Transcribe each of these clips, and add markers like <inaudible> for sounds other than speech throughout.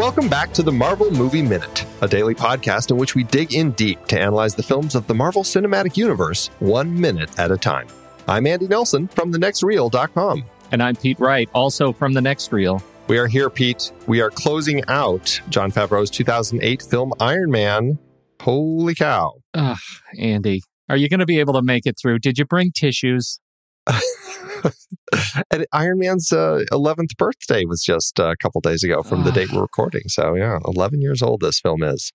welcome back to the Marvel Movie Minute, a daily podcast in which we dig in deep to analyze the films of the Marvel Cinematic Universe one minute at a time. I'm Andy Nelson from thenextreel.com. And I'm Pete Wright, also from The Next Reel. We are here, Pete. We are closing out Jon Favreau's 2008 film Iron Man. Holy cow. Ugh, Andy, are you going to be able to make it through? Did you bring tissues? <laughs> and Iron Man's uh, 11th birthday was just a couple days ago from the date we're recording. So, yeah, 11 years old this film is.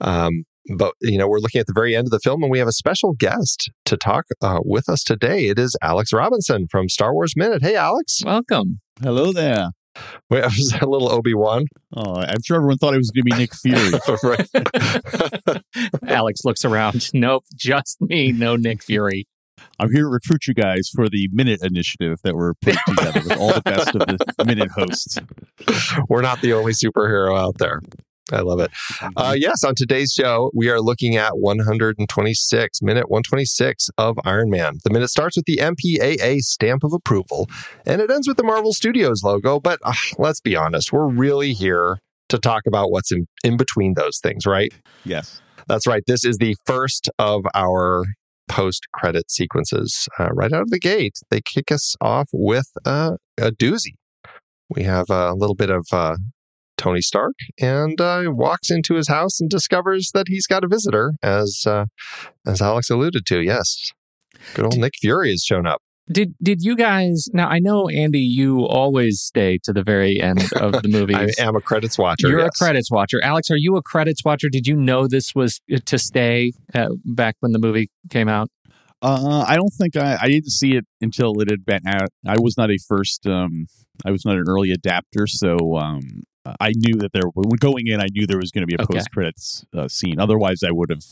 Um, but, you know, we're looking at the very end of the film and we have a special guest to talk uh, with us today. It is Alex Robinson from Star Wars Minute. Hey, Alex. Welcome. Hello there. Wait, was that a little Obi Wan? Oh, I'm sure everyone thought it was going to be Nick Fury. <laughs> <laughs> Alex looks around. Nope, just me. No Nick Fury. I'm here to recruit you guys for the Minute Initiative that we're putting together with all the best of the <laughs> Minute hosts. We're not the only superhero out there. I love it. Uh, yes, on today's show, we are looking at 126, minute 126 of Iron Man. The minute starts with the MPAA stamp of approval and it ends with the Marvel Studios logo. But uh, let's be honest, we're really here to talk about what's in, in between those things, right? Yes. That's right. This is the first of our post credit sequences. Uh, right out of the gate, they kick us off with uh, a doozy. We have a little bit of uh, Tony Stark and uh, walks into his house and discovers that he's got a visitor, as uh, as Alex alluded to. Yes, good old Nick Fury has shown up. Did did you guys now? I know Andy, you always stay to the very end of the <laughs> movie. I am a credits watcher. You're yes. a credits watcher. Alex, are you a credits watcher? Did you know this was to stay uh, back when the movie came out? Uh, I don't think I, I didn't see it until it had been out. I was not a first. Um, I was not an early adapter, so um, I knew that there. When going in, I knew there was going to be a Okay. post credits uh, scene. Otherwise, I would have.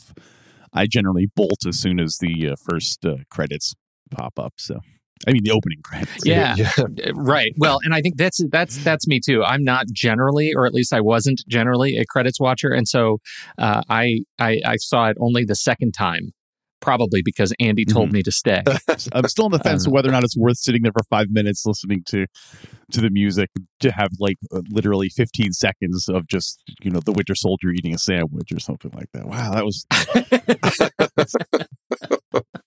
I generally bolt as soon as the uh, first uh, credits pop up. So, I mean, the opening credits. Yeah. Yeah. Uh, Right. Well, and I think that's that's that's me too. I'm not generally, or at least I wasn't generally a credits watcher, and so uh, I, I I saw it only the second time, probably because Andy told me to stay. <laughs> I'm still on the fence Uh, of whether or not it's worth sitting there for five minutes listening to to the music to have like uh, literally 15 seconds of just you know the Winter Soldier eating a sandwich or something like that. Wow, that was <laughs> <laughs>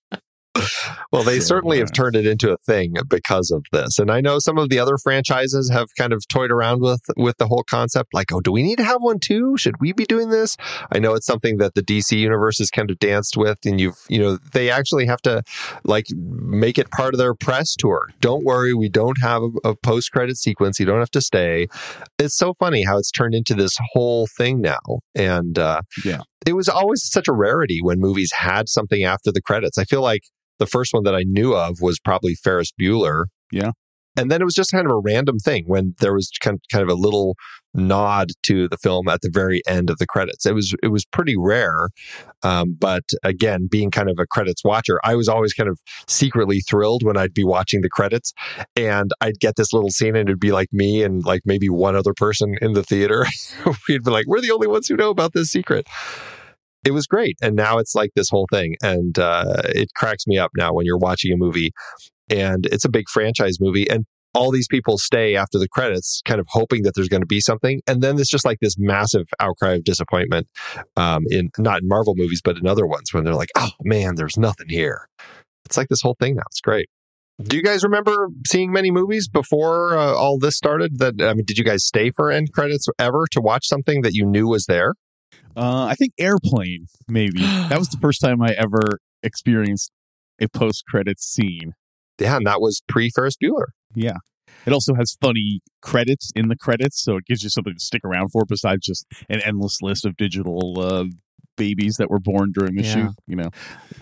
Well, they So, certainly have uh, turned it into a thing because of this. And I know some of the other franchises have kind of toyed around with with the whole concept like, "Oh, do we need to have one too? Should we be doing this?" I know it's something that the DC universe has kind of danced with and you've, you know, they actually have to like make it part of their press tour. Don't worry, we don't have a, a post-credit sequence. You don't have to stay. It's so funny how it's turned into this whole thing now. And uh Yeah. it was always such a rarity when movies had something after the credits. I feel like the first one that I knew of was probably Ferris Bueller. Yeah. And then it was just kind of a random thing when there was kind kind of a little nod to the film at the very end of the credits. It was it was pretty rare, um, but again, being kind of a credits watcher, I was always kind of secretly thrilled when I'd be watching the credits, and I'd get this little scene, and it'd be like me and like maybe one other person in the theater. <laughs> We'd be like, "We're the only ones who know about this secret." It was great. And now it's like this whole thing. And uh, it cracks me up now when you're watching a movie and it's a big franchise movie and all these people stay after the credits, kind of hoping that there's going to be something. And then it's just like this massive outcry of disappointment um, in not in Marvel movies, but in other ones when they're like, oh man, there's nothing here. It's like this whole thing now. It's great. Do you guys remember seeing many movies before uh, all this started? That I mean, did you guys stay for end credits ever to watch something that you knew was there? Uh, I think Airplane maybe <gasps> that was the first time I ever experienced a post credits scene. Yeah, and that was pre Ferris Bueller. Yeah. It also has funny credits in the credits, so it gives you something to stick around for besides just an endless list of digital uh, babies that were born during the Yeah. shoot. You know,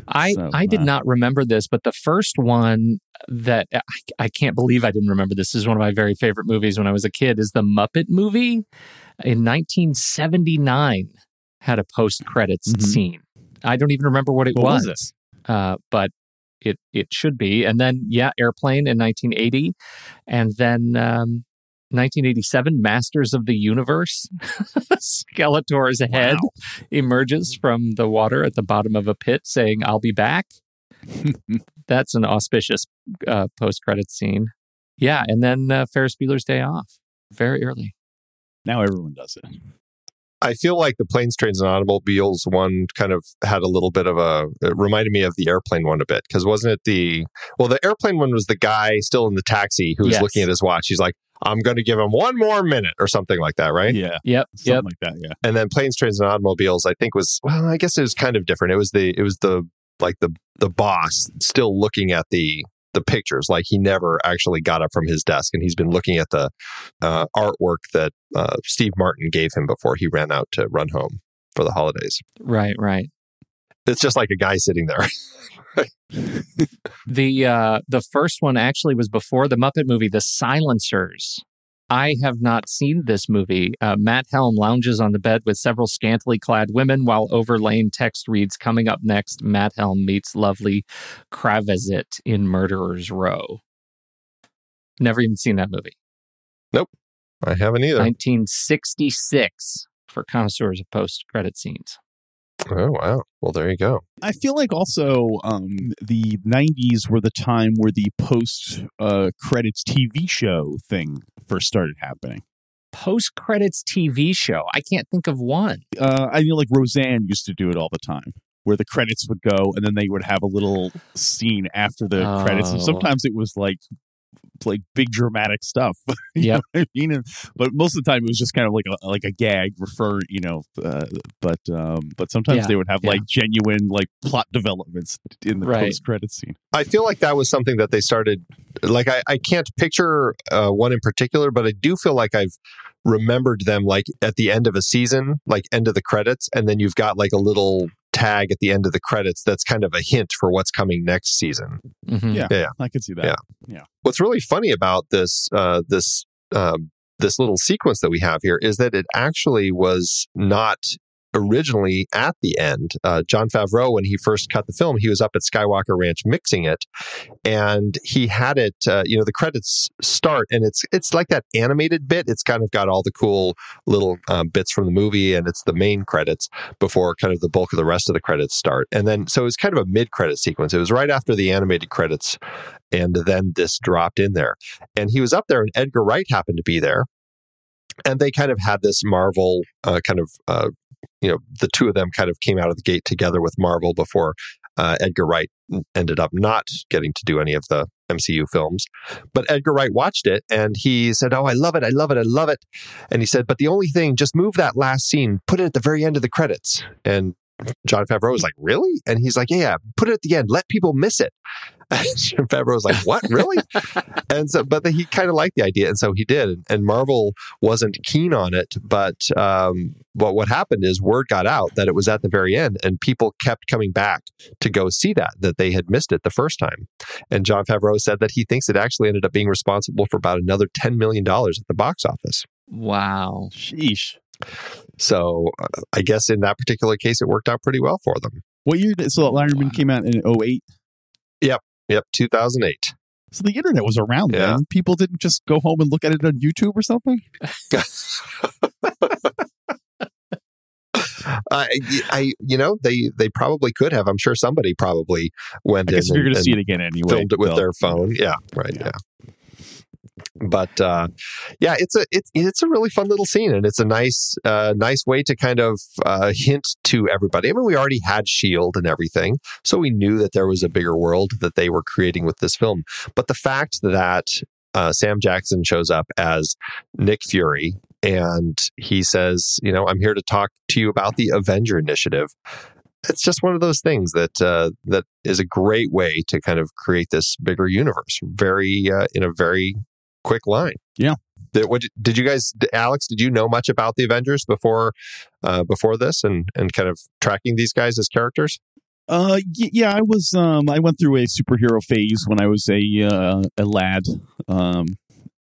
I So, I did uh, not remember this, but the first one that I, I can't believe I didn't remember this. this is one of my very favorite movies when I was a kid. Is the Muppet movie in 1979 had a post credits Mhm. scene. I don't even remember what it What was, was Uh, but it it should be. And then yeah, Airplane in 1980, and then. Um, 1987 Masters of the Universe. <laughs> Skeletor's head Wow. emerges from the water at the bottom of a pit saying, I'll be back. <laughs> That's an auspicious uh, post credit scene. Yeah. And then uh, Ferris Bueller's Day Off very early. Now everyone does it. I feel like the planes, trains, and automobiles one kind of had a little bit of a. It reminded me of the airplane one a bit because wasn't it the well the airplane one was the guy still in the taxi who was Yes. looking at his watch. He's like, "I'm going to give him one more minute" or something like that, right? Yeah, Yep. something Yep. like that. Yeah. And then planes, trains, and automobiles, I think was well, I guess it was kind of different. It was the it was the like the the boss still looking at the the pictures like he never actually got up from his desk and he's been looking at the uh, artwork that uh, steve martin gave him before he ran out to run home for the holidays Right. Right. it's just like a guy sitting there <laughs> The uh, the first one actually was before the Muppet movie, The Silencers. I have not seen this movie. Uh, Matt Helm lounges on the bed with several scantily clad women while overlaying text reads, Coming up next, Matt Helm meets lovely Kravezit in Murderer's Row. Never even seen that movie. Nope. I haven't either 1966 for connoisseurs of post credit scenes. oh wow well there you go I feel like also um, the '90s were the time where the post uh, credits TV show thing first started happening. Post credits TV show. I can't think of one. Uh, I know, like Roseanne used to do it all the time, where the credits would go and then they would have a little scene after the credits, and Oh. sometimes it was like like big dramatic stuff. <laughs> you Yep. know what I mean? And- but most of the time it was just kind of like a like a gag refer, you know. Uh, but um, but sometimes Yeah, they would have yeah. like genuine like plot developments in the Right. post credit scene. I feel like that was something that they started. Like I, I can't picture uh, one in particular, but I do feel like I've remembered them like at the end of a season, like end of the credits, and then you've got like a little tag at the end of the credits that's kind of a hint for what's coming next season. Mhm. Yeah. Yeah. I could see that. Yeah. yeah. What's really funny about this uh, this um, this little sequence that we have here is that it actually was not originally at the end. Uh, Jon Favreau, when he first cut the film, he was up at Skywalker Ranch mixing it, and he had it. Uh, you know, the credits start, and it's it's like that animated bit. It's kind of got all the cool little um, bits from the movie, and it's the main credits before kind of the bulk of the rest of the credits start. And then, so it was kind of a mid credit sequence. It was right after the animated credits and then this dropped in there. And he was up there, and Edgar Wright happened to be there. And they kind of had this Marvel uh, kind of, uh, you know, the two of them kind of came out of the gate together with Marvel before uh, Edgar Wright ended up not getting to do any of the MCU films. But Edgar Wright watched it and he said, Oh, I love it. I love it. I love it. And he said, But the only thing, just move that last scene, put it at the very end of the credits. And Jon Favreau was like, Really? And he's like, Yeah, yeah, put it at the end. Let people miss it. <laughs> And Jon Favreau was like, What? Really? and so, but he kind of liked the idea. And so he did. And Marvel wasn't keen on it. But, um, but what happened is word got out that it was at the very end and people kept coming back to go see that, that they had missed it the first time. And Jon Favreau said that he thinks it actually ended up being responsible for about another $10 million at the box office. Wow. Sheesh. So uh, I guess in that particular case, it worked out pretty well for them. What year did so Iron Man came out in 08? Yep, 2008. So the internet was around Yeah. then. People didn't just go home and look at it on YouTube or something. <laughs> <laughs> I, I, you know, they they probably could have. I'm sure somebody probably went I guess in you're and, going to see it again anyway, filmed it with they'll- their phone. Yeah, right. Yeah. Yeah. But uh, yeah, it's a it's it's a really fun little scene, and it's a nice uh, nice way to kind of uh, hint to everybody. I mean, we already had Shield and everything, so we knew that there was a bigger world that they were creating with this film. But the fact that uh, Sam Jackson shows up as Nick Fury and he says, you know, I'm here to talk to you about the Avenger Initiative. It's just one of those things that uh, that is a great way to kind of create this bigger universe, very uh, in a very quick line. Yeah. Did, what, did you guys, Alex? Did you know much about the Avengers before uh, before this, and and kind of tracking these guys as characters? Uh, y- yeah, I was. Um, I went through a superhero phase when I was a uh, a lad. Um,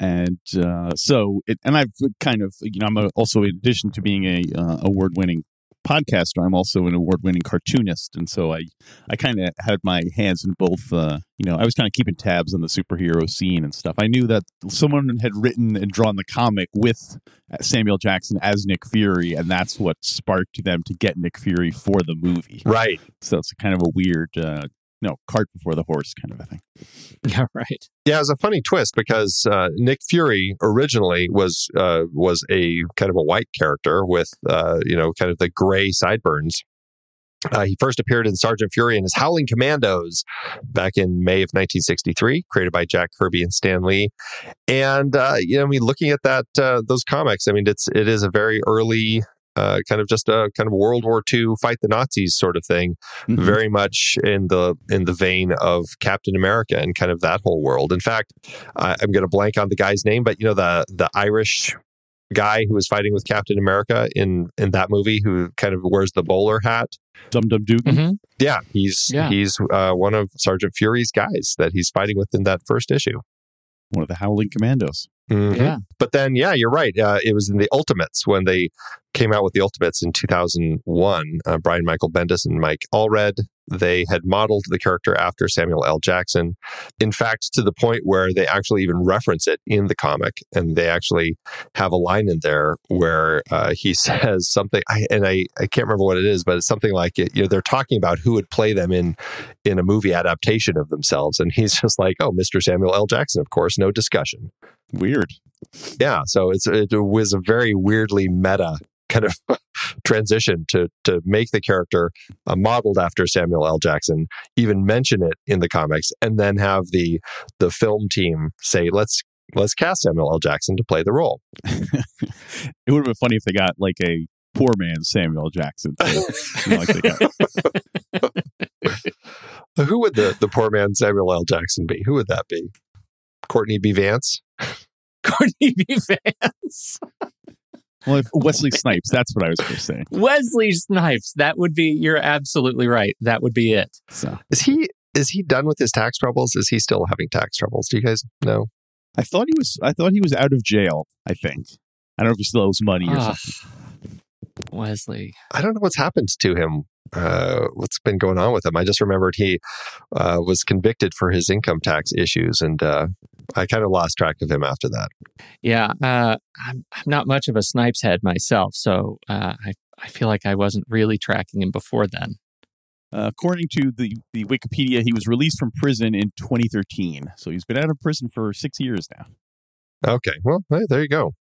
and uh, so it, and I've kind of, you know, I'm a, also in addition to being a uh, award winning podcaster, I'm also an award winning cartoonist, and so I I kind of had my hands in both. Uh, you know, I was kind of keeping tabs on the superhero scene and stuff. I knew that someone had written and drawn the comic with Samuel Jackson as Nick Fury, and that's what sparked them to get Nick Fury for the movie. Right. So it's kind of a weird, uh, no cart before the horse kind of a thing. <laughs> Yeah, right. Yeah, it was a funny twist because uh, Nick Fury originally was uh, was a kind of a white character with uh, you know kind of the gray sideburns. Uh, he first appeared in Sergeant Fury and his Howling Commandos back in May of 1963, created by Jack Kirby and Stan Lee. And uh, you know, I mean, looking at that uh, those comics, I mean, it's it is a very early uh, kind of just a kind of World War II fight the Nazis sort of thing, Mhm. very much in the in the vein of Captain America and kind of that whole world. In fact, I, I'm going to blank on the guy's name, but you know the the Irish guy who was fighting with Captain America in in that movie, who kind of wears the bowler hat. Dum Dum Dugan. hmm Yeah, he's Yeah. he's uh, one of Sergeant Fury's guys that he's fighting with in that first issue. one of the Howling Commandos. Mhm. Yeah. But then, yeah, you're right. Uh, it was in the Ultimates when they came out with the Ultimates in 2001. Uh, Brian Michael Bendis and Mike Allred, they had modeled the character after Samuel L. Jackson. In fact, to the point where they actually even reference it in the comic. And they actually have a line in there where uh, he <laughs> says something, I, and I, I can't remember what it is, but it's something like, it, you know, they're talking about who would play them in, in a movie adaptation of themselves. And he's <laughs> just like, oh, Mr. Samuel L. Jackson, of course, no discussion Weird. yeah so it's it was a very weirdly meta kind of <laughs> transition to to make the character uh, modeled after Samuel L. Jackson, even mention it in the comics, and then have the the film team say, "Let's let's cast Samuel L. Jackson to play the role." <laughs> It would have been funny if they got like a poor man Samuel Jackson. Like <laughs> Who would the the poor man Samuel L. Jackson be? Who would that be? Courtney B. Vance. <laughs> Courtney B. Vance. well, if Wesley Snipes. That's what I was going to say. Wesley Snipes. That would be, you're absolutely right. That would be it. So Is he is he done with his tax troubles? Is he still having tax troubles? Do you guys know? I thought he was. I thought he was out of jail. I think. I don't know if he still owes money or Ah, something. Wesley. I don't know what's happened to him. Uh, what's been going on with him? I just remembered he uh, was convicted for his income tax issues, and uh, I kind of lost track of him after that. Yeah, uh, I'm, I'm not much of a Snipes head myself, so uh, I I feel like I wasn't really tracking him before then. Uh, according to the the Wikipedia, he was released from prison in 2013. So he's been out of prison for six years now. Okay, well, hey, there you go.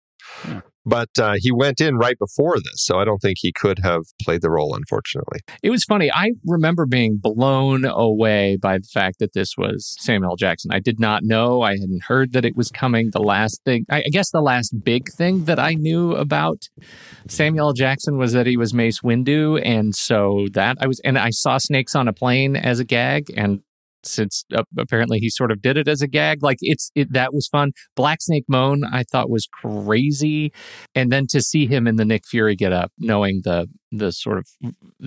Yeah. But uh, he went in right before this, so I don't think he could have played the role, unfortunately. It was funny. I remember being blown away by the fact that this was Samuel Jackson. I did not know. I hadn't heard that it was coming. The last thing, I guess, the last big thing that I knew about Samuel Jackson was that he was Mace Windu, and so that I was, and I saw Snakes on a Plane as a gag, and since uh, apparently he sort of did it as a gag, like it's it that was fun. Black Snake Moan, I thought was crazy, and then to see him in the Nick Fury get up, knowing the the sort of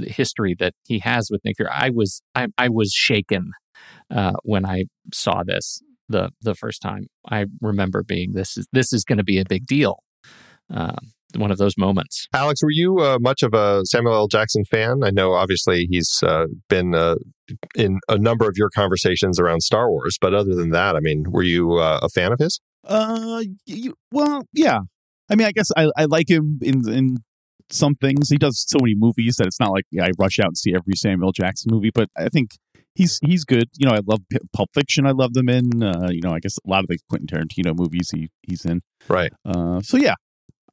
history that he has with Nick Fury, I was I, I was shaken uh, when I saw this the the first time. I remember being this is this is going to be a big deal. Um, one of those moments. Alex, were you uh, much of a Samuel L. Jackson fan? I know, obviously, he's uh, been uh, in a number of your conversations around Star Wars, but other than that, I mean, were you uh, a fan of his? Uh, you, well, yeah. I mean, I guess I, I like him in in some things. He does so many movies that it's not like I rush out and see every Samuel Jackson movie. But I think he's he's good. You know, I love P- Pulp Fiction. I love them in. Uh, you know, I guess a lot of the Quentin Tarantino movies he he's in. Right. Uh, so yeah,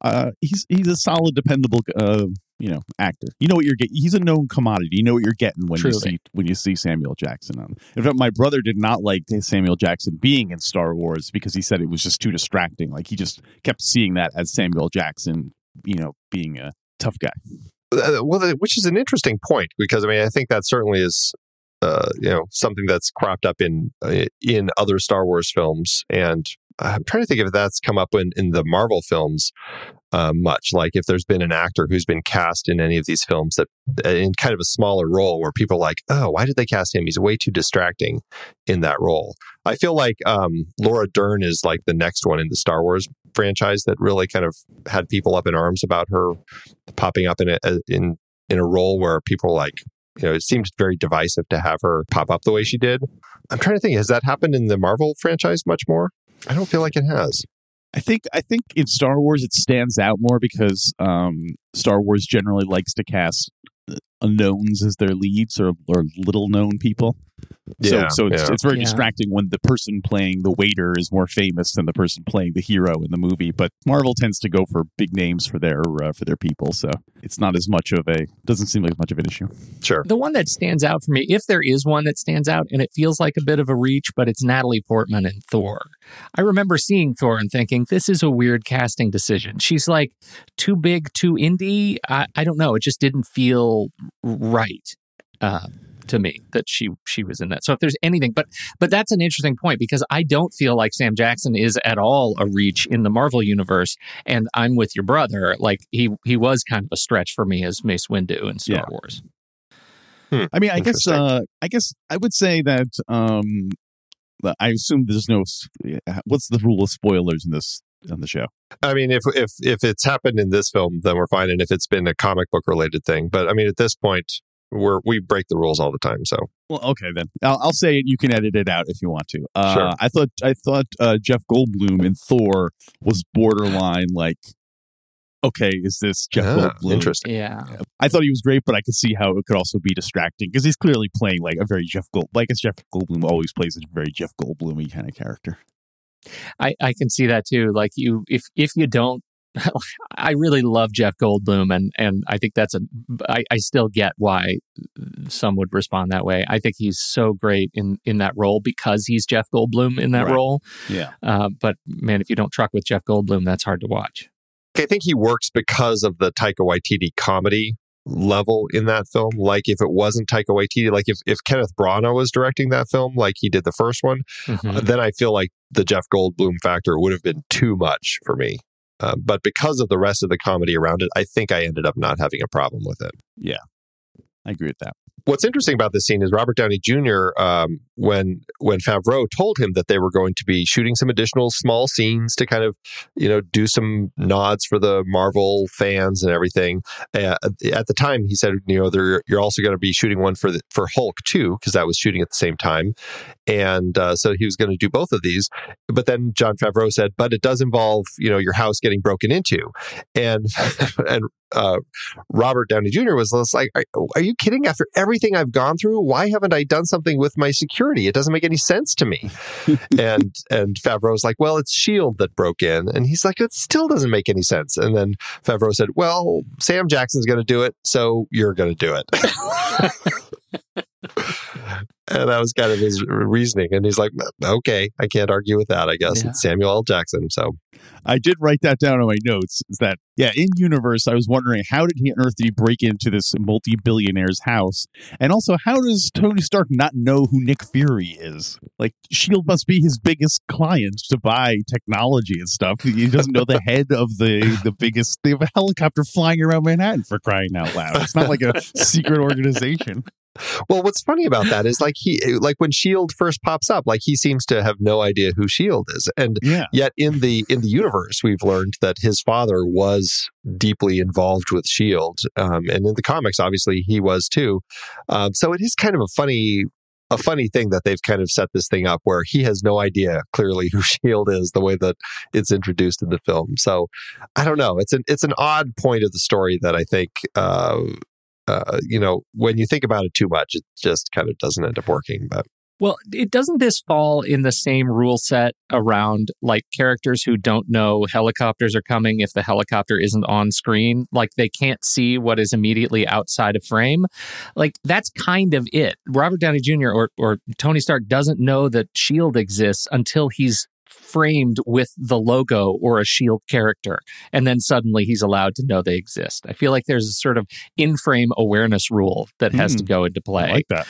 uh, he's he's a solid, dependable, uh, you know, actor. You know what you're getting. He's a known commodity. You know what you're getting when you see when you see Samuel Jackson. Um, in fact, my brother did not like Samuel Jackson being in Star Wars because he said it was just too distracting. Like he just kept seeing that as Samuel Jackson, you know, being a tough guy. Uh, well, which is an interesting point because I mean, I think that certainly is, uh, you know, something that's cropped up in uh, in other Star Wars films, and I'm trying to think if that's come up in in the Marvel films uh, much. Like if there's been an actor who's been cast in any of these films that uh, in kind of a smaller role where people are like, oh, why did they cast him? He's way too distracting in that role. I feel like um, Laura Dern is like the next one in the Star Wars franchise that really kind of had people up in arms about her popping up in a in in a role where people like you know it seemed very divisive to have her pop up the way she did i'm trying to think has that happened in the marvel franchise much more i don't feel like it has I think I think in Star Wars it stands out more because um, Star Wars generally likes to cast uh, unknowns as their leads or, or little known people. Yeah, so so it's, yeah. it's very Yeah. distracting when the person playing the waiter is more famous than the person playing the hero in the movie. But Marvel tends to go for big names for their uh, for their people, so it's not as much of a doesn't seem like much of an issue. Sure. The one that stands out for me, if there is one that stands out, and it feels like a bit of a reach, but it's Natalie Portman in Thor. I remember seeing Thor and thinking, this is a weird casting decision. She's like too big, too indie. I, I don't know. It just didn't feel right uh, to me that she she was in that. So if there's anything, but but that's an interesting point because I don't feel like Sam Jackson is at all a reach in the Marvel universe, and I'm with your brother. Like he he was kind of a stretch for me as Mace Windu in Star Yeah. Wars. I mean, I guess uh, I guess I would say that um, I assume there's no what's the rule of spoilers in this on the show. I mean, if if if it's happened in this film, then we're fine. And if it's been a comic book related thing, but I mean, at this point, we're we break the rules all the time. So Well, okay then. I'll, I'll say it. You can edit it out if you want to. Uh, Sure. I thought I thought uh, Jeff Goldblum in Thor was borderline like, okay, is this Jeff ah, Goldblum? interesting. Yeah. I thought he was great, but I could see how it could also be distracting because he's clearly playing like a very Jeff Gold. Like as Jeff Goldblum always plays a very Jeff Goldblumy kind of character. I, I can see that too. Like you, if if you don't, <laughs> I really love Jeff Goldblum, and and I think that's a. I, I still get why some would respond that way. I think he's so great in in that role because he's Jeff Goldblum in that Right. role. Yeah. Uh, but man, if you don't truck with Jeff Goldblum, that's hard to watch. I think he works because of the Taika Waititi comedy level in that film. Like if it wasn't Taika Waititi, like if, if Kenneth Branagh was directing that film, like he did the first one, Mhm. uh, then I feel like the Jeff Goldblum factor would have been too much for me. Uh, but because of the rest of the comedy around it, I think I ended up not having a problem with it. Yeah, I agree with that. What's interesting about this scene is Robert Downey Jr. Um, when when Favreau told him that they were going to be shooting some additional small scenes to kind of you know do some nods for the Marvel fans and everything. Uh, at the time, he said you know you're also going to be shooting one for the, for Hulk too because that was shooting at the same time, and uh, so he was going to do both of these. But then Jon Favreau said, but it does involve you know your house getting broken into, and <laughs> and uh, Robert Downey Jr. was like, are, are you kidding? After everything I've gone through, why haven't I done something with my security? It doesn't make any sense to me. <laughs> and and Favreau's like, well, it's Shield that broke in, and he's like, it still doesn't make any sense. And then Favreau said, well, Sam Jackson's going to do it, so you're going to do it. <laughs> and that was kind of his reasoning. And he's like, okay, I can't argue with that. I guess Yeah. it's Samuel L. Jackson. So I did write that down on my notes. Is that yeah? In universe, I was wondering how did he on earth did he break into this multi-billionaire's house, and also how does Tony Stark not know who Nick Fury is? Like Shield must be his biggest client to buy technology and stuff. He doesn't know the <laughs> head of the the biggest. They have a helicopter flying around Manhattan for crying out loud. It's not like a secret organization. Well, what's funny about that is like he, like when Shield first pops up, like he seems to have no idea who Shield is, and Yeah, yet in the in the universe, we've learned that his father was deeply involved with Shield, um, and in the comics, obviously, he was too. Um, so it is kind of a funny. A funny thing that they've kind of set this thing up where he has no idea clearly who Shield is the way that it's introduced in the film. So I don't know. It's an it's an odd point of the story that I think uh, uh, you know, when you think about it too much, it just kind of doesn't end up working. But Well, it doesn't this fall in the same rule set around like characters who don't know helicopters are coming if the helicopter isn't on screen, like they can't see what is immediately outside of frame. Like that's kind of it. Robert Downey Jr. or or Tony Stark doesn't know that Shield exists until he's framed with the logo or a shield character and then suddenly he's allowed to know they exist i feel like there's a sort of in-frame awareness rule that has to Hmm. go into play I like that.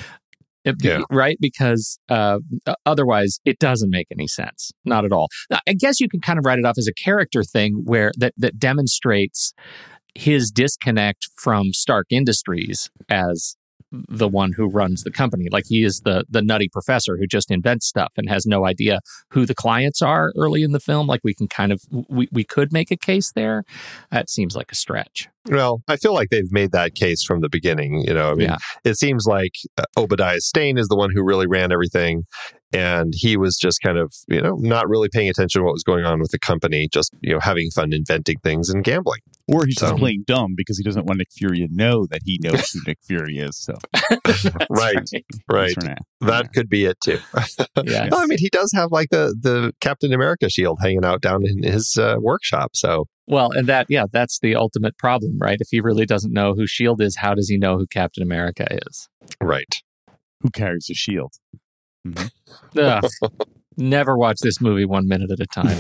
it- Yeah. Right? Because uh, otherwise, it doesn't make any sense. Not at all. I guess you can kind of write it off as a character thing where that that demonstrates his disconnect from Stark Industries as the one who runs the company. Like he is the the nutty professor who just invents stuff and has no idea who the clients are early in the film. Like we can kind of we, we could make a case there. That seems like a stretch. Well, I feel like they've made that case from the beginning. You know, I mean, Yeah. it seems like uh, Obadiah Stane is the one who really ran everything. And he was just kind of, you know, not really paying attention to what was going on with the company, just, you know, having fun inventing things and gambling. Or he's So- just playing dumb because he doesn't want Nick Fury to know that he knows who <laughs> Nick Fury is. So Right. <laughs> Right. That's right. That could be it too. <laughs> Yeah. No, I mean, he does have like the the Captain America shield hanging out down in his uh, workshop. So Well, and that, yeah, that's the ultimate problem, right? If he really doesn't know who S.H.I.E.L.D. is, how does he know who Captain America is? right. Who carries a shield? Ugh. Never watch this movie one minute at a time.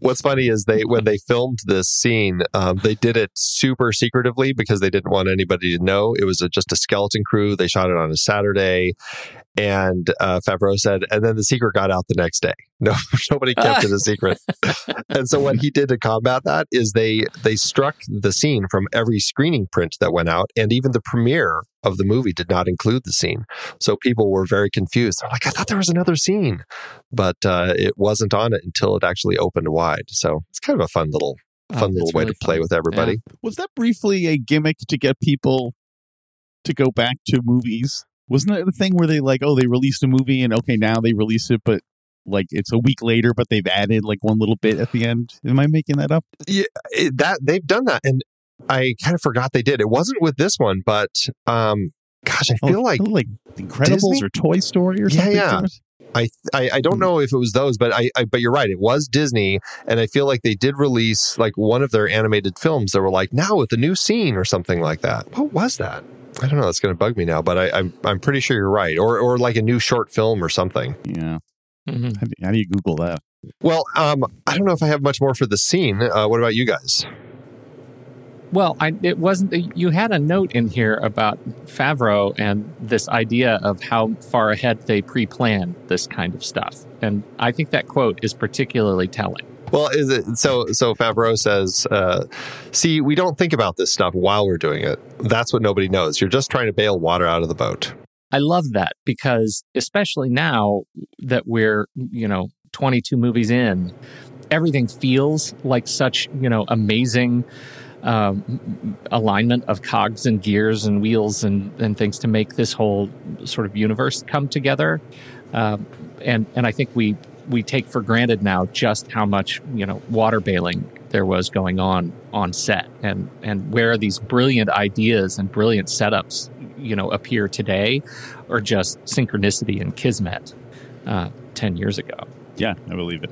What's funny is they when they filmed this scene, um, they did it super secretively because they didn't want anybody to know. It was a, just a skeleton crew. They shot it on a Saturday, and uh, Favreau said, and then the secret got out the next day. <laughs> No, nobody kept it a secret. <laughs> and so what he did to combat that is they they struck the scene from every screening print that went out, and even the premiere of the movie did not include the scene. So people were very confused. They're like, I thought there was another scene, but uh, it wasn't on it until it actually opened wide. So it's kind of a fun little Oh, fun little way really to play fun. with everybody. Was that briefly a gimmick to get people to go back to movies? Wasn't that the thing where they like, oh, they released a movie and okay, now they release it, but like it's a week later, but they've added like one little bit at the end. Am I making that up? It- that they've done that, and I kind of forgot they did. It wasn't with this one, but um, gosh, I Oh, feel like like Incredibles Disney? or Toy Story or Yeah, something. yeah. I, I I don't know if it was those, but I, I but you're right. It was Disney, and I feel like they did release like one of their animated films that were like now with a new scene or something like that. What was that? I don't know. That's going to bug me now, but I, I'm I'm pretty sure you're right, or or like a new short film or something. Yeah. Mhm. How do, how do you Google that? Well, um, I don't know if I have much more for the scene. Uh, what about you guys? Well, I, it wasn't. You had a note in here about Favreau and this idea of how far ahead they pre-plan this kind of stuff, and I think that quote is particularly telling. Well, is it so? So Favreau says, uh, "See, we don't think about this stuff while we're doing it. That's what nobody knows. You're just trying to bail water out of the boat." I love that because, especially now that we're, you know, 22 movies in, everything feels like such, you know, amazing um, alignment of cogs and gears and wheels and, and things to make this whole sort of universe come together. Um, and and I think we we take for granted now just how much you know water bailing there was going on on set and and where these brilliant ideas and brilliant setups you know appear today or just synchronicity and kismet uh, 10 years ago Yeah, I believe it.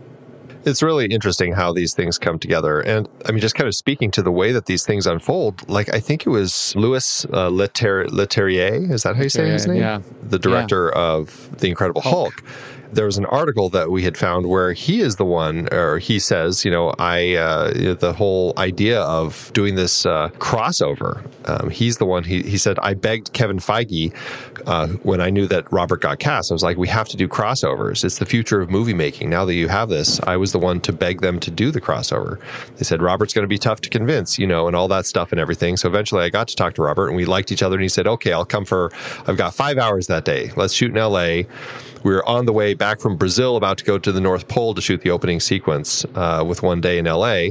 It's really interesting how these things come together. And I mean, just kind of speaking to the way that these things unfold, like I think it was Louis uh, Leter- Leterrier. Is that how you say his name? yeah The director of The Incredible Hulk. Hulk. There was an article that we had found where he is the one, or he says, you know, I, uh, the whole idea of doing this uh, crossover, um, he's the one, he, he said, I begged Kevin Feige uh, when I knew that Robert got cast. I was like, we have to do crossovers. It's the future of movie making. Now that you have this, I was the one to beg them to do the crossover. They said, Robert's going to be tough to convince, you know, and all that stuff and everything. So eventually I got to talk to Robert and we liked each other. And he said, okay, I'll come for, I've got five hours that day. Let's shoot in LA. We were on the way back from Brazil, about to go to the North Pole to shoot the opening sequence uh, with one day in LA,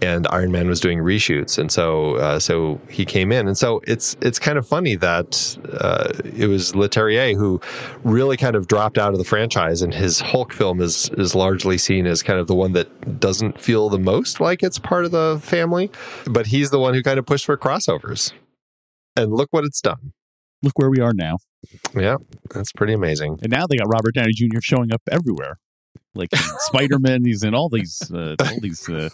and Iron Man was doing reshoots, and so uh, so he came in, and so it's it's kind of funny that uh, it was Leterrier who really kind of dropped out of the franchise, and his Hulk film is is largely seen as kind of the one that doesn't feel the most like it's part of the family, but he's the one who kind of pushed for crossovers, and look what it's done. Look where we are now. Yeah, that's pretty amazing. And now they got Robert Downey Jr. showing up everywhere. Like <laughs> Spider Man, he's in all these, uh, all these. Uh,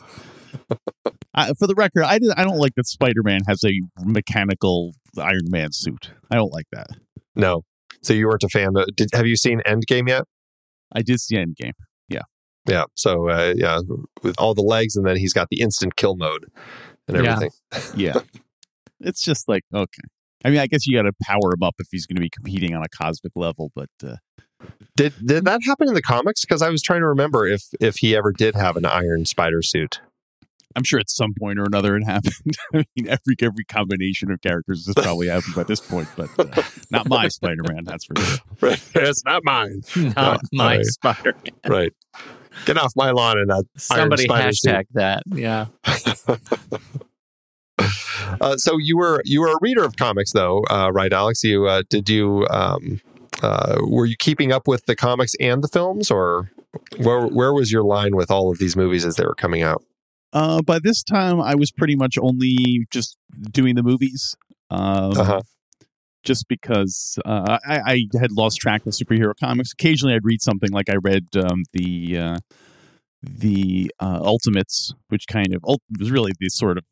I, for the record, I, did, I don't like that Spider Man has a mechanical Iron Man suit. I don't like that. No. So you weren't a fan. Of, did have you seen Endgame yet? I did see Endgame. Yeah. Yeah. So uh, yeah, with all the legs, and then he's got the instant kill mode and Yeah. everything. <laughs> Yeah. it's just like, okay. I mean, I guess you got to power him up if he's going to be competing on a cosmic level, but uh, Did did that happen in the comics? Because I was trying to remember if if he ever did have an Iron Spider suit. I'm sure at some point or another it happened. <laughs> I mean, every every combination of characters has probably happened by this point, but uh, not my <laughs> Spider Man, that's for sure. Right. it's not mine. <laughs> not my right. spider Man. Right. Get off my lawn in that somebody Spider suit. hashtag that yeah <laughs> Uh, so you were you were a reader of comics, though, uh, right, Alex? You uh, did you um, uh, were you keeping up with the comics and the films, or where where was your line with all of these movies as they were coming out? Uh, by this time, I was pretty much only just doing the movies. Um, Uh-huh. Just because uh, I, I had lost track of superhero comics. Occasionally, I'd read something like I read um, the uh, the uh, Ultimates, which kind of was really the sort of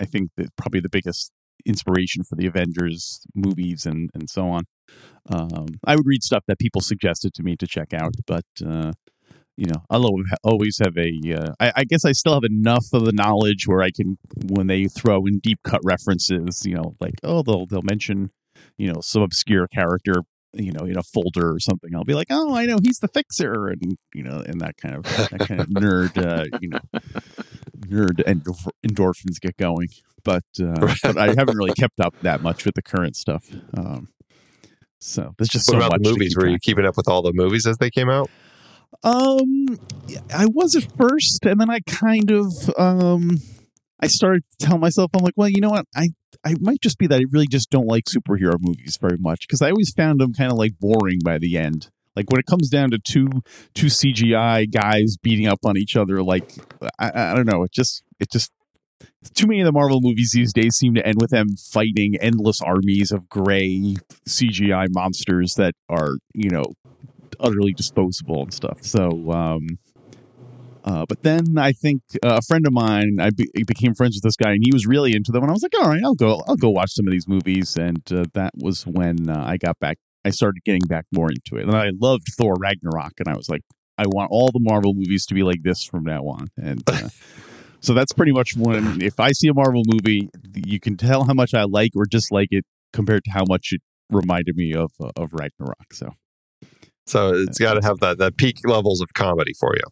I think probably the biggest inspiration for the Avengers movies and and so on. Um, I would read stuff that people suggested to me to check out, but uh, you know, I'll always always have a. Uh, I, I guess I still have enough of the knowledge where I can, when they throw in deep cut references, you know, like oh they'll they'll mention, you know, some obscure character, you know, in a folder or something. I'll be like, oh, I know he's the fixer, and you know, and that kind of that kind of nerd, uh, you know, nerd endorph- endorphins get going. But uh, <laughs> but I haven't really kept up that much with the current stuff. Um, so there's just What so about much the movies? Were you keeping up with all the movies as they came out? Um, I was at first, and then I kind of um, I started to tell myself, I'm like, well, you know what, I I might just be that I really just don't like superhero movies very much because I always found them kind of like boring by the end. Like when it comes down to two two CGI guys beating up on each other, like I, I don't know, it just it just too many of the Marvel movies these days seem to end with them fighting endless armies of gray CGI monsters that are you know utterly disposable and stuff. So, um, uh, but then I think uh, a friend of mine, I be- became friends with this guy, and he was really into them. And I was like, all right, I'll go, I'll go watch some of these movies. And uh, that was when uh, I got back. I started getting back more into it, and I loved Thor Ragnarok. And I was like, I want all the Marvel movies to be like this from now on. And uh, <laughs> so that's pretty much when, if I see a Marvel movie, you can tell how much I like or dislike it compared to how much it reminded me of uh, of Ragnarok. So. So it's got to have that that peak levels of comedy for you.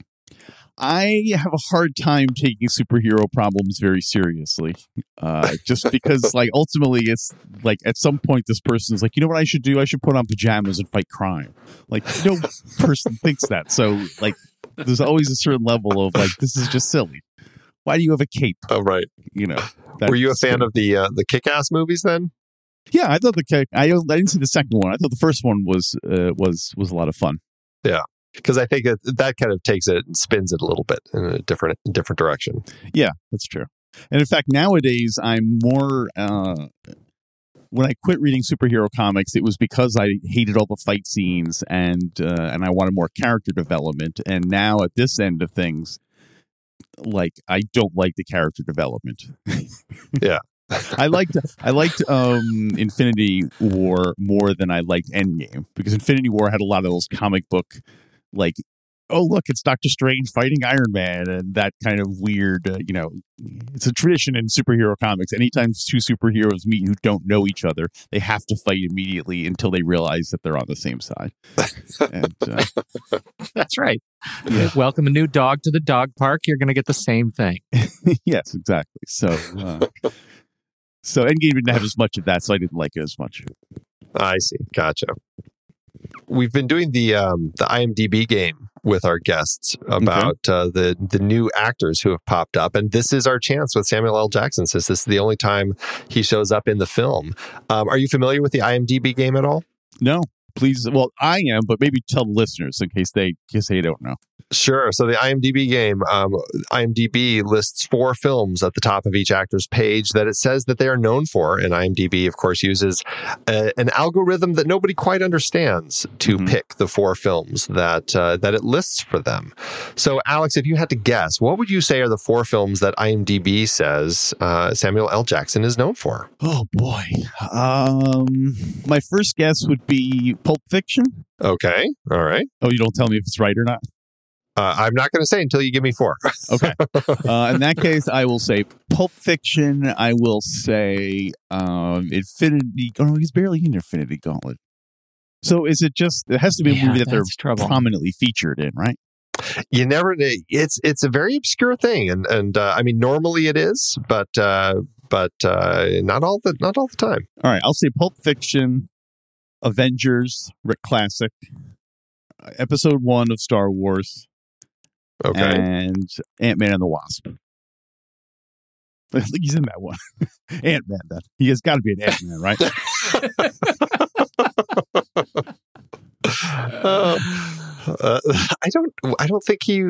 I have a hard time taking superhero problems very seriously. Uh, just because, <laughs> like, ultimately, it's like at some point, this person's like, you know what I should do? I should put on pajamas and fight crime. Like, no person <laughs> thinks that. So, like, there's always a certain level of like, this is just silly. Why do you have a cape? Oh, right. You know. Were you a fan of the uh, the Kick Ass movies then? Yeah, I thought the I I didn't see the second one. I thought the first one was uh, was was a lot of fun. Because I think that, that kind of takes it and spins it a little bit in a different different direction. Yeah, that's true. And in fact, nowadays I'm more. Uh, when I quit reading superhero comics, it was because I hated all the fight scenes and uh, and I wanted more character development. And now at this end of things, like I don't like the character development. Yeah. <laughs> I liked I liked um, Infinity War more than I liked Endgame because Infinity War had a lot of those comic book like oh look it's Doctor Strange fighting Iron Man and that kind of weird uh, you know it's a tradition in superhero comics anytime two superheroes meet who don't know each other they have to fight immediately until they realize that they're on the same side and uh, <laughs> That's right. Yeah. Welcome a new dog to the dog park. You're going to get the same thing. <laughs> yes exactly so uh, so Endgame didn't have as much of that so I didn't like it as much I see. Gotcha. We've been doing the um, the IMDb game with our guests about uh, the the new actors who have popped up, and this is our chance with Samuel L. Jackson. Since this is the only time he shows up in the film, um, are you familiar with the IMDb game at all? no please well I am but maybe tell the listeners in case they in case they don't know Sure. So the IMDb game, um, IMDb lists four films at the top of each actor's page that it says that they are known for, and IMDb, of course, uses a, an algorithm that nobody quite understands to Mhm. pick the four films that uh, that it lists for them. So, Alex, if you had to guess, what would you say are the four films that IMDb says uh, Samuel L. Jackson is known for? Oh boy. Um my first guess would be Pulp Fiction. Okay. All right. Oh, you don't tell me if it's right or not. Uh, I'm not going to say until you give me four. <laughs> Okay. uh, in that case, I will say Pulp Fiction. I will say um Infinity. Oh, no, he's barely in Infinity Gauntlet. So is it just? It has to be a Yeah, movie that they're trouble. prominently featured in, right? you never it's it's a very obscure thing and and uh, i mean normally it is but uh but uh not all the not all the time All right, I'll say Pulp Fiction, Avengers, Rick Classic, uh, Episode One of Star Wars, okay and Ant Man and the Wasp. I think he's in that one. <laughs> Ant Man. Then he has got to be an Ant Man, right? uh, <laughs> uh, i don't i don't think he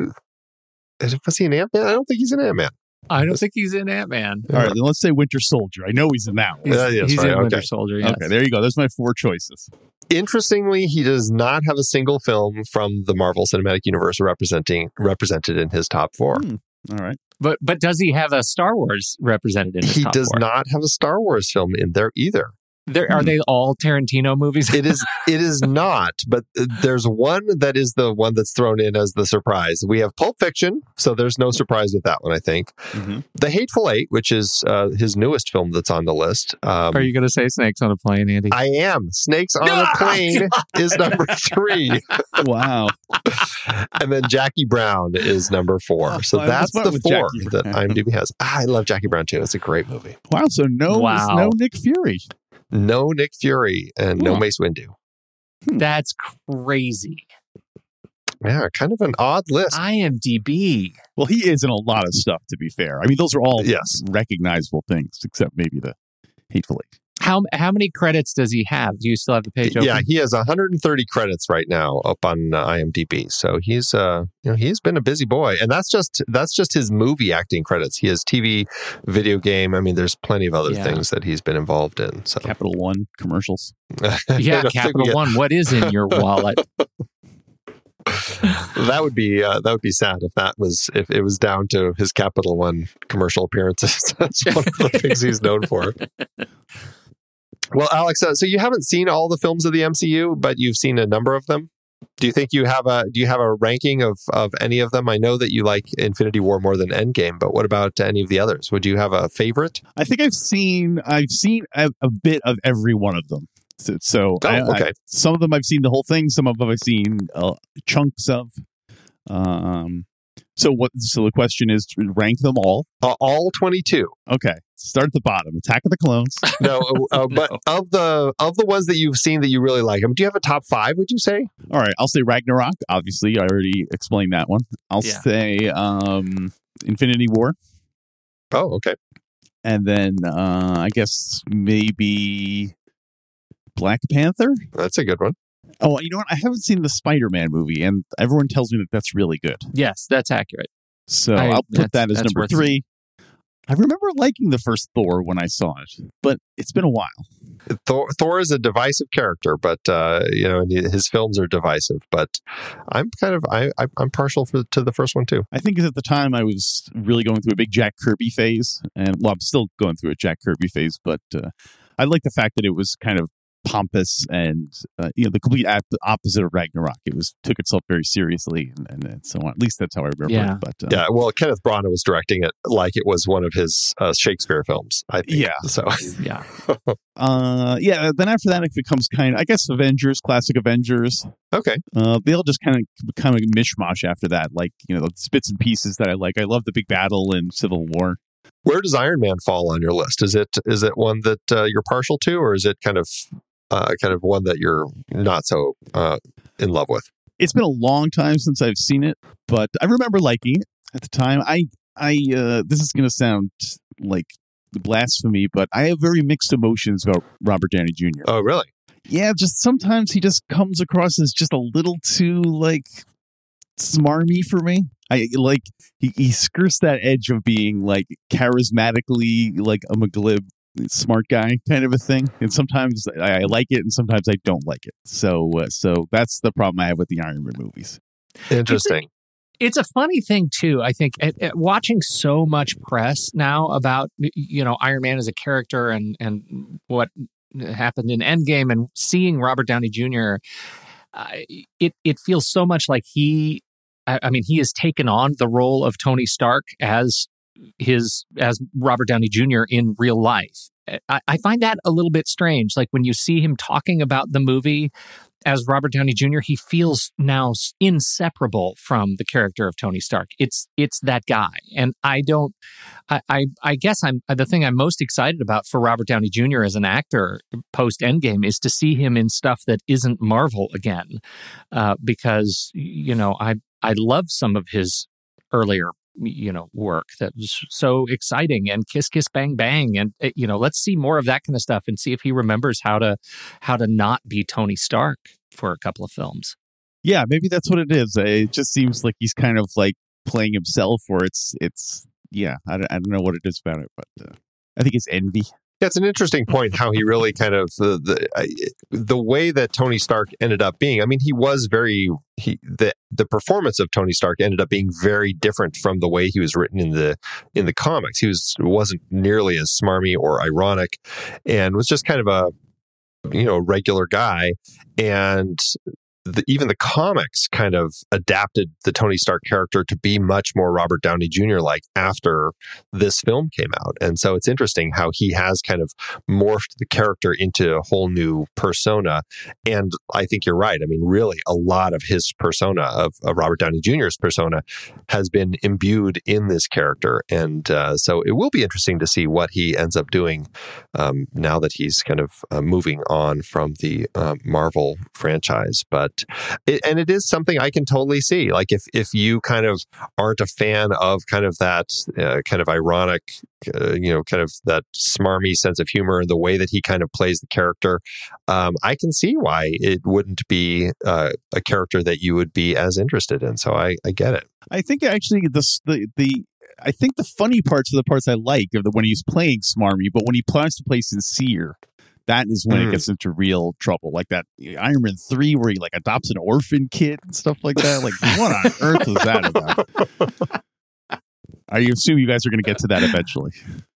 Was he an Ant Man? I don't think he's an Ant Man. I don't think he's in Ant Man. All right, then let's say Winter Soldier. I know he's in that one. He's, Yeah, yes, he's right, in Winter okay. Soldier. Yes. Okay, there you go. There's my four choices. Interestingly, he does not have a single film from the Marvel Cinematic Universe representing represented in his top four. Hmm. All right. But but does he have a Star Wars represented in his He top does four? not have a Star Wars film in there either. There, are Hmm. they all Tarantino movies? It is it is <laughs> not, but there's one that is the one that's thrown in as the surprise. We have Pulp Fiction, so there's no surprise with that one, I think. Mhm. The Hateful Eight, which is uh, his newest film that's on the list. Um, are you going to say Snakes on a Plane, Andy? I am. Snakes on a Ah, <laughs> Plane is number three. Wow. <laughs> and then Jackie Brown is number four. Oh, So I that's the four Jackie that IMDb has. Ah, I love Jackie Brown too. It's a great movie. Wow. So no, Wow. no Nick Fury. No Nick Fury and no hmm. Mace Windu. Hmm. That's crazy. Yeah, kind of an odd list. IMDb. Well, he is in a lot of stuff. To be fair, I mean, those are all Yes. recognizable things, except maybe the Hateful Eight. How how many credits does he have? Do you still have the page open? Yeah, he has 130 credits right now up on uh, IMDb. So he's uh, you know, he's been a busy boy, and that's just that's just his movie acting credits. He has TV, video game. I mean, there's plenty of other Yeah. things that he's been involved in. So Capital One commercials. <laughs> Yeah, Capital we- One. What is in your wallet? <laughs> that would be uh, that would be sad if that was if it was down to his Capital One commercial appearances. <laughs> That's one of the things he's known for. Well, Alex, uh, so you haven't seen all the films of the MCU, but you've seen a number of them. Do you think you have a do you have a ranking of of any of them? I know that you like Infinity War more than Endgame, but what about any of the others? Would you have a favorite? I think I've seen I've seen a, a bit of every one of them. So, so Oh, I- I- okay. some of them I've seen the whole thing. Some of them I've seen uh, chunks of. Um. So what? So the question is, rank them all. Uh, all twenty two. Okay. Start at the bottom. Attack of the Clones. <laughs> No, uh, <laughs> uh, but of the of the ones that you've seen that you really like, I mean, do you have a top five? Would you say? All right. I'll say Ragnarok. Obviously, I already explained that one. I'll Yeah. say um, Infinity War, Oh, okay. and then uh, I guess maybe Black Panther. That's a good one. Oh, you know what? I haven't seen the Spider-Man movie, and everyone tells me that that's really good. yes, that's accurate. So I- I, will put that as number worth three. I remember liking the first Thor when I saw it, but it's been a while. Thor, Thor is a divisive character, but uh, you know and his films are divisive. But I'm kind of I, I I'm partial for to the first one too. I think at the time I was really going through a big Jack Kirby phase, and well, I'm still going through a Jack Kirby phase, but uh, I like the fact that it was kind of pompous and uh, you know the complete ap- opposite of Ragnarok. It was took itself very seriously and, and, and so on. At least that's how I remember Yeah. it. But uh, Yeah, well, Kenneth Branagh was directing it like it was one of his uh, Shakespeare films. I think. Yeah. So <laughs> Yeah. <laughs> uh, yeah. Then after that, it becomes kind of I guess Avengers, classic Avengers. okay, Uh, they all just kind of kind of mishmash after that, like you know, the bits and pieces that I like. I love the big battle in Civil War. where does Iron Man fall on your list? Is it is it one that uh, you're partial to, or is it kind of uh, kind of one that you're not so uh, in love with? It's been a long time since I've seen it, but I remember liking it at the time. I I uh, this is going to sound like blasphemy, but I have very mixed emotions about Robert Downey Jr. Oh, really? yeah, just sometimes he just comes across as just a little too like smarmy for me. I like he, he skirts that edge of being like charismatically like a McGlib smart guy kind of a thing. And sometimes I, I like it and sometimes I don't like it. So uh, so that's the problem I have with the Iron Man movies. Interesting. it's a funny thing too i think at, at watching so much press now about you know iron man as a character and and what happened in endgame and seeing robert downey jr uh, it it feels so much like he I mean he has taken on the role of tony stark as his as robert downey jr in real life I, I find that a little bit strange like when you see him talking about the movie as Robert Downey Jr., he feels now inseparable from the character of Tony Stark. It's it's that guy, and I don't. I I, I guess I'm the thing I'm most excited about for Robert Downey Jr. as an actor post Endgame is to see him in stuff that isn't Marvel again, uh, because you know I I love some of his earlier you know work that was so exciting and kiss kiss bang bang and uh, you know let's see more of that kind of stuff and see if he remembers how to how to not be Tony Stark for a couple of films. Yeah, maybe that's what it is. It just seems like he's kind of like playing himself, or it's it's yeah, I don't, I don't know what it is about it, but uh, I think it's envy. Yeah, it's an interesting point how he really kind of the the the way that Tony Stark ended up being. I mean, he was very he the the performance of Tony Stark ended up being very different from the way he was written in the in the comics. He was wasn't nearly as smarmy or ironic, and was just kind of a you know regular guy. And the, even the comics kind of adapted the Tony Stark character to be much more Robert Downey Jr. like after this film came out. And so it's interesting how he has kind of morphed the character into a whole new persona. And I think you're right. I mean, really, a lot of his persona, of, of Robert Downey Jr.'s persona, has been imbued in this character. And uh, so it will be interesting to see what he ends up doing um, now that he's kind of uh, moving on from the uh, Marvel franchise. But it, and it is something I can totally see. Like if if you kind of aren't a fan of kind of that uh, kind of ironic, uh, you know, kind of that smarmy sense of humor and the way that he kind of plays the character, um, I can see why it wouldn't be uh, a character that you would be as interested in. So I, I get it. I think actually the the the I think the funny parts are the parts I like of the when he's playing smarmy, but when he plans to play sincere, that is when Mm. it gets into real trouble. Like that Iron Man three, where he like adopts an orphan kid and stuff like that. Like what on <laughs> earth is that about? I assume you guys are going to get to that eventually.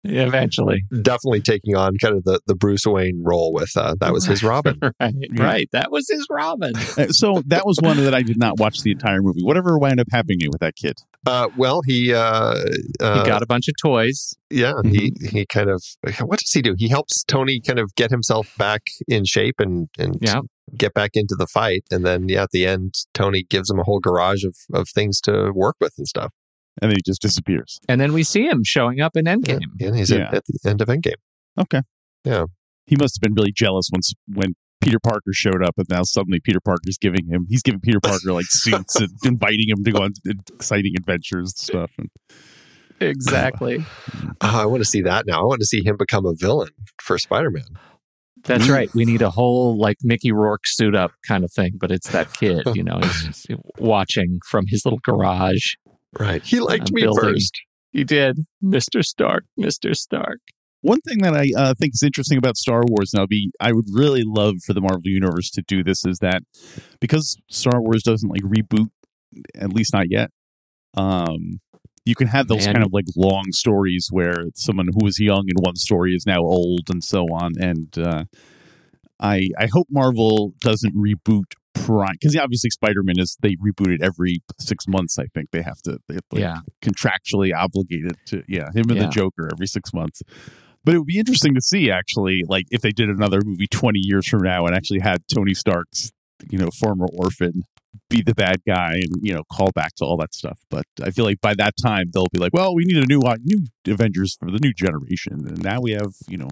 Yeah, Eventually. Definitely taking on kind of the, the Bruce Wayne role with uh, that was his Robin. <laughs> right, Yeah. right. That was his Robin. Uh, So that was one that I did not watch the entire movie. Whatever wound up happening with that kid. Uh, well, he uh, uh, he got a bunch of toys. Yeah, he he kind of what does he do? He helps Tony kind of get himself back in shape and and Yeah. get back into the fight, and then yeah, at the end, Tony gives him a whole garage of of things to work with and stuff. And then he just disappears. And then we see him showing up in Endgame. Yeah, and he's Yeah. at, at the end of Endgame. Okay. Yeah. He must have been really jealous once when Peter Parker showed up, and now suddenly Peter Parker's giving him he's giving Peter <laughs> Parker like suits and inviting him to go on exciting adventures and stuff. And Exactly. Oh, <sighs> I want to see that now. I want to see him become a villain for Spider Man. That's Mm. right. We need a whole like Mickey Rourke suit up kind of thing, but it's that kid, <laughs> you know, he's just watching from his little garage. Right. He liked Uh, me building. first. He did. Mr. Stark, Mr. Stark. One thing that I uh, think is interesting about Star Wars, and I'll be I would really love for the Marvel Universe to do this, is that because Star Wars doesn't like reboot, at least not yet. Um, you can have those Man. kind of like long stories where someone who was young in one story is now old and so on. And uh, I I hope Marvel doesn't reboot prime because obviously Spider Man is they reboot it every six months. I think they have to they have, like, Yeah. contractually obligated to yeah him and Yeah. the Joker every six months. But it would be interesting to see actually like if they did another movie twenty years from now and actually had Tony Stark's you know former orphan be the bad guy and you know call back to all that stuff. But I feel like by that time they'll be like, well, we need a new uh, new Avengers for the new generation, and now we have you know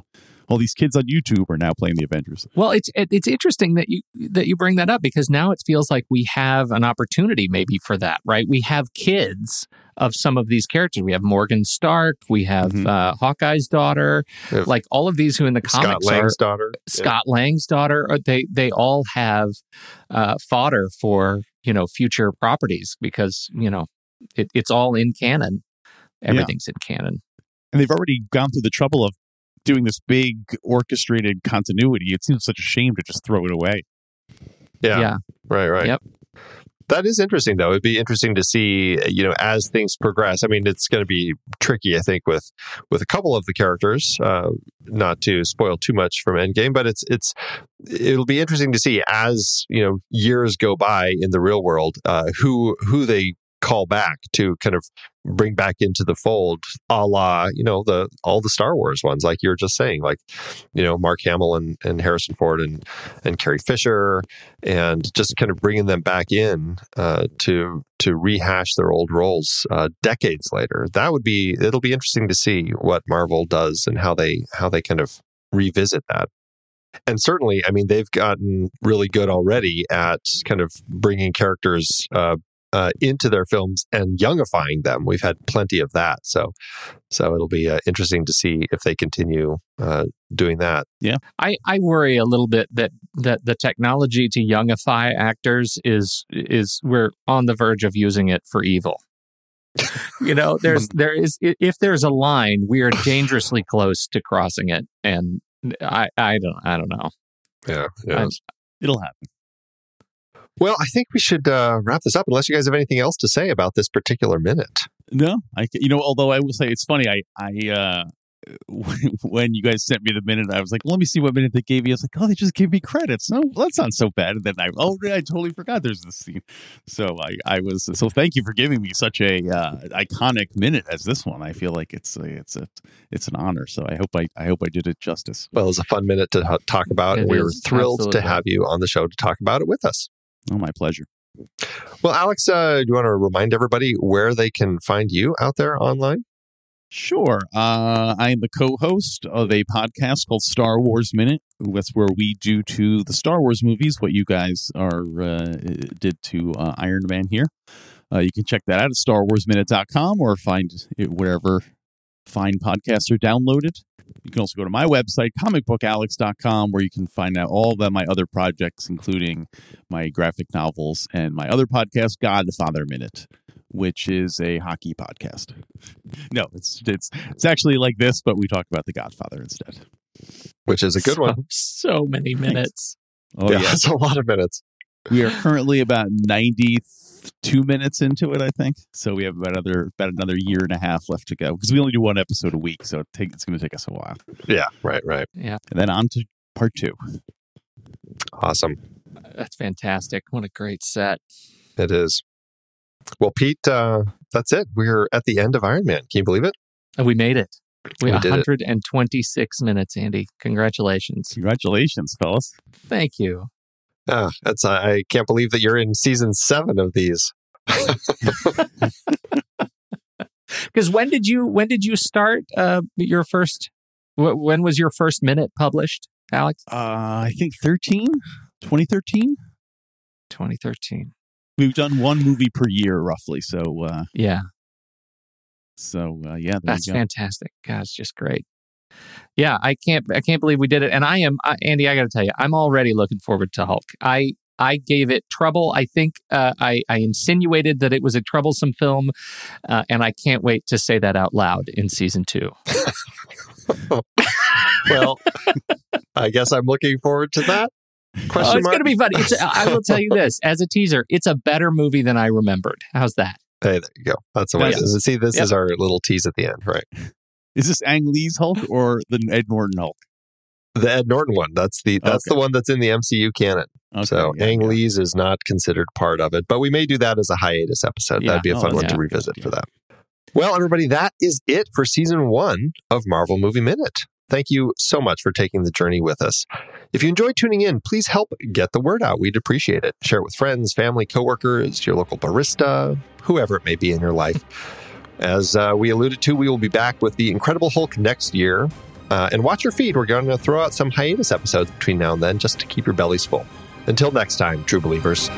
all these kids on YouTube are now playing the Avengers. Well, it's it's interesting that you that you bring that up because now it feels like we have an opportunity maybe for that, right? We have kids of some of these characters. We have Morgan Stark, we have Mhm. uh, Hawkeye's daughter, We like all of these who in the Scott comics are Lang's daughter. Scott Lang's daughter. They they all have uh, fodder for you know future properties because you know it, it's all in canon. Everything's in canon. and they've already gone through the trouble of doing this big orchestrated continuity. It seems such a shame to just throw it away. Yeah. yeah. Right, right. Yep. That is interesting, though. It'd be interesting to see, you know, as things progress. I mean, it's going to be tricky, I think, with with a couple of the characters. Uh, not to spoil too much from Endgame, but it's it's it'll be interesting to see as you know years go by in the real world, uh, who who they call back to kind of bring back into the fold, a la you know the all the Star Wars ones, like you were just saying, like you know Mark Hamill and, and Harrison Ford and and Carrie Fisher and just kind of bringing them back in uh, to to rehash their old roles uh, decades later. That would be it'll be interesting to see what Marvel does and how they how they kind of revisit that. And certainly, I mean, they've gotten really good already at kind of bringing characters uh, uh, into their films and youngifying them. We've had plenty of that, so so it'll be uh, interesting to see if they continue uh, doing that. Yeah, I, I worry a little bit that, that the technology to youngify actors is is we're on the verge of using it for evil. you know, <laughs> there's there is if there's a line, we are dangerously close to crossing it, and I I don't I don't know. Yeah, yeah. I- It'll happen. Well, I think we should uh, wrap this up unless you guys have anything else to say about this particular minute. No, I you know, although I will say it's funny. I I uh <laughs> when you guys sent me the minute, I was like, let me see what minute they gave you. I was like, oh, they just gave me credits. No, well, that's not so bad. And then I oh, I totally forgot there's this scene. So I I was so thank you for giving me such a uh, iconic minute as this one. I feel like it's a, it's a it's an honor. So I hope I I hope I did it justice. Well, it was a fun minute to talk about, It and we were is, thrilled to have you on the show to talk about it with us. Oh, my pleasure. Well, Alex, uh, do you want to remind everybody where they can find you out there online? Sure. Uh, I am the co-host of a podcast called Star Wars Minute. That's where we do to the Star Wars movies what you guys are uh, did to uh, Iron Man here. Uh, you can check that out at starwarsminute.com or find it wherever fine podcasts are downloaded. You can also go to my website, comicbookalex.com, where you can find out all of my other projects, including my graphic novels and my other podcast, Godfather Minute, which is a hockey podcast. <laughs> No, it's it's it's actually like this, but we talk about the Godfather instead. Which is a good so, one. So many minutes. Oh yeah, yeah, it's a lot of minutes. we are currently about ninety-two minutes into it, I think. So we have about another about another year and a half left to go because we only do one episode a week, so it take, it's going to take us a while. Yeah, right, right. Yeah, And then on to part two. Awesome. that's fantastic. What a great set. It is. Well, Pete, uh, that's it. We're at the end of Iron Man. Can you believe it? And we made it. We, We did it. 126 minutes, Andy. Congratulations. Congratulations, fellas! Thank you. Ah, that's I can't believe that you're in season seven of these. <laughs> Because when did you when did you start uh, your first? wh- When was your first minute published, Alex? Uh, I think 13, 2013. 2013. We've done one movie per year, roughly. So, uh, Yeah, so uh, yeah, there that's you go. fantastic. God, it's just great. Yeah, I can't I can't believe we did it. And I am I, Andy. I got to tell you, I'm already looking forward to Hulk. I I gave it trouble. I think uh, I I insinuated that it was a troublesome film, uh, and I can't wait to say that out loud in season two. <laughs> <laughs> Well, I guess I'm looking forward to that. Oh, Question it's mark. going to be funny. It's, <laughs> I will tell you this as a teaser. It's a better movie than I remembered. How's that? Hey, there you go. That's the way is. See, this Yep. is our little tease at the end, right? Is this Ang Lee's Hulk or the Ed Norton Hulk? The Ed Norton one. That's the that's the one that's in the MCU canon. Okay, so yeah, Ang yeah. Lee's is not considered part of it, but we may do that as a hiatus episode. Yeah. That'd be a Oh, fun one yeah. to revisit for that. Well, everybody, that is it for season one of Marvel Movie Minute. Thank you so much for taking the journey with us. If you enjoyed tuning in, please help get the word out. We'd appreciate it. Share it with friends, family, coworkers, your local barista, whoever it may be in your life. As uh, we alluded to, we will be back with the Incredible Hulk next year. Uh, and watch your feed. We're going to throw out some hiatus episodes between now and then just to keep your bellies full. Until next time, true believers.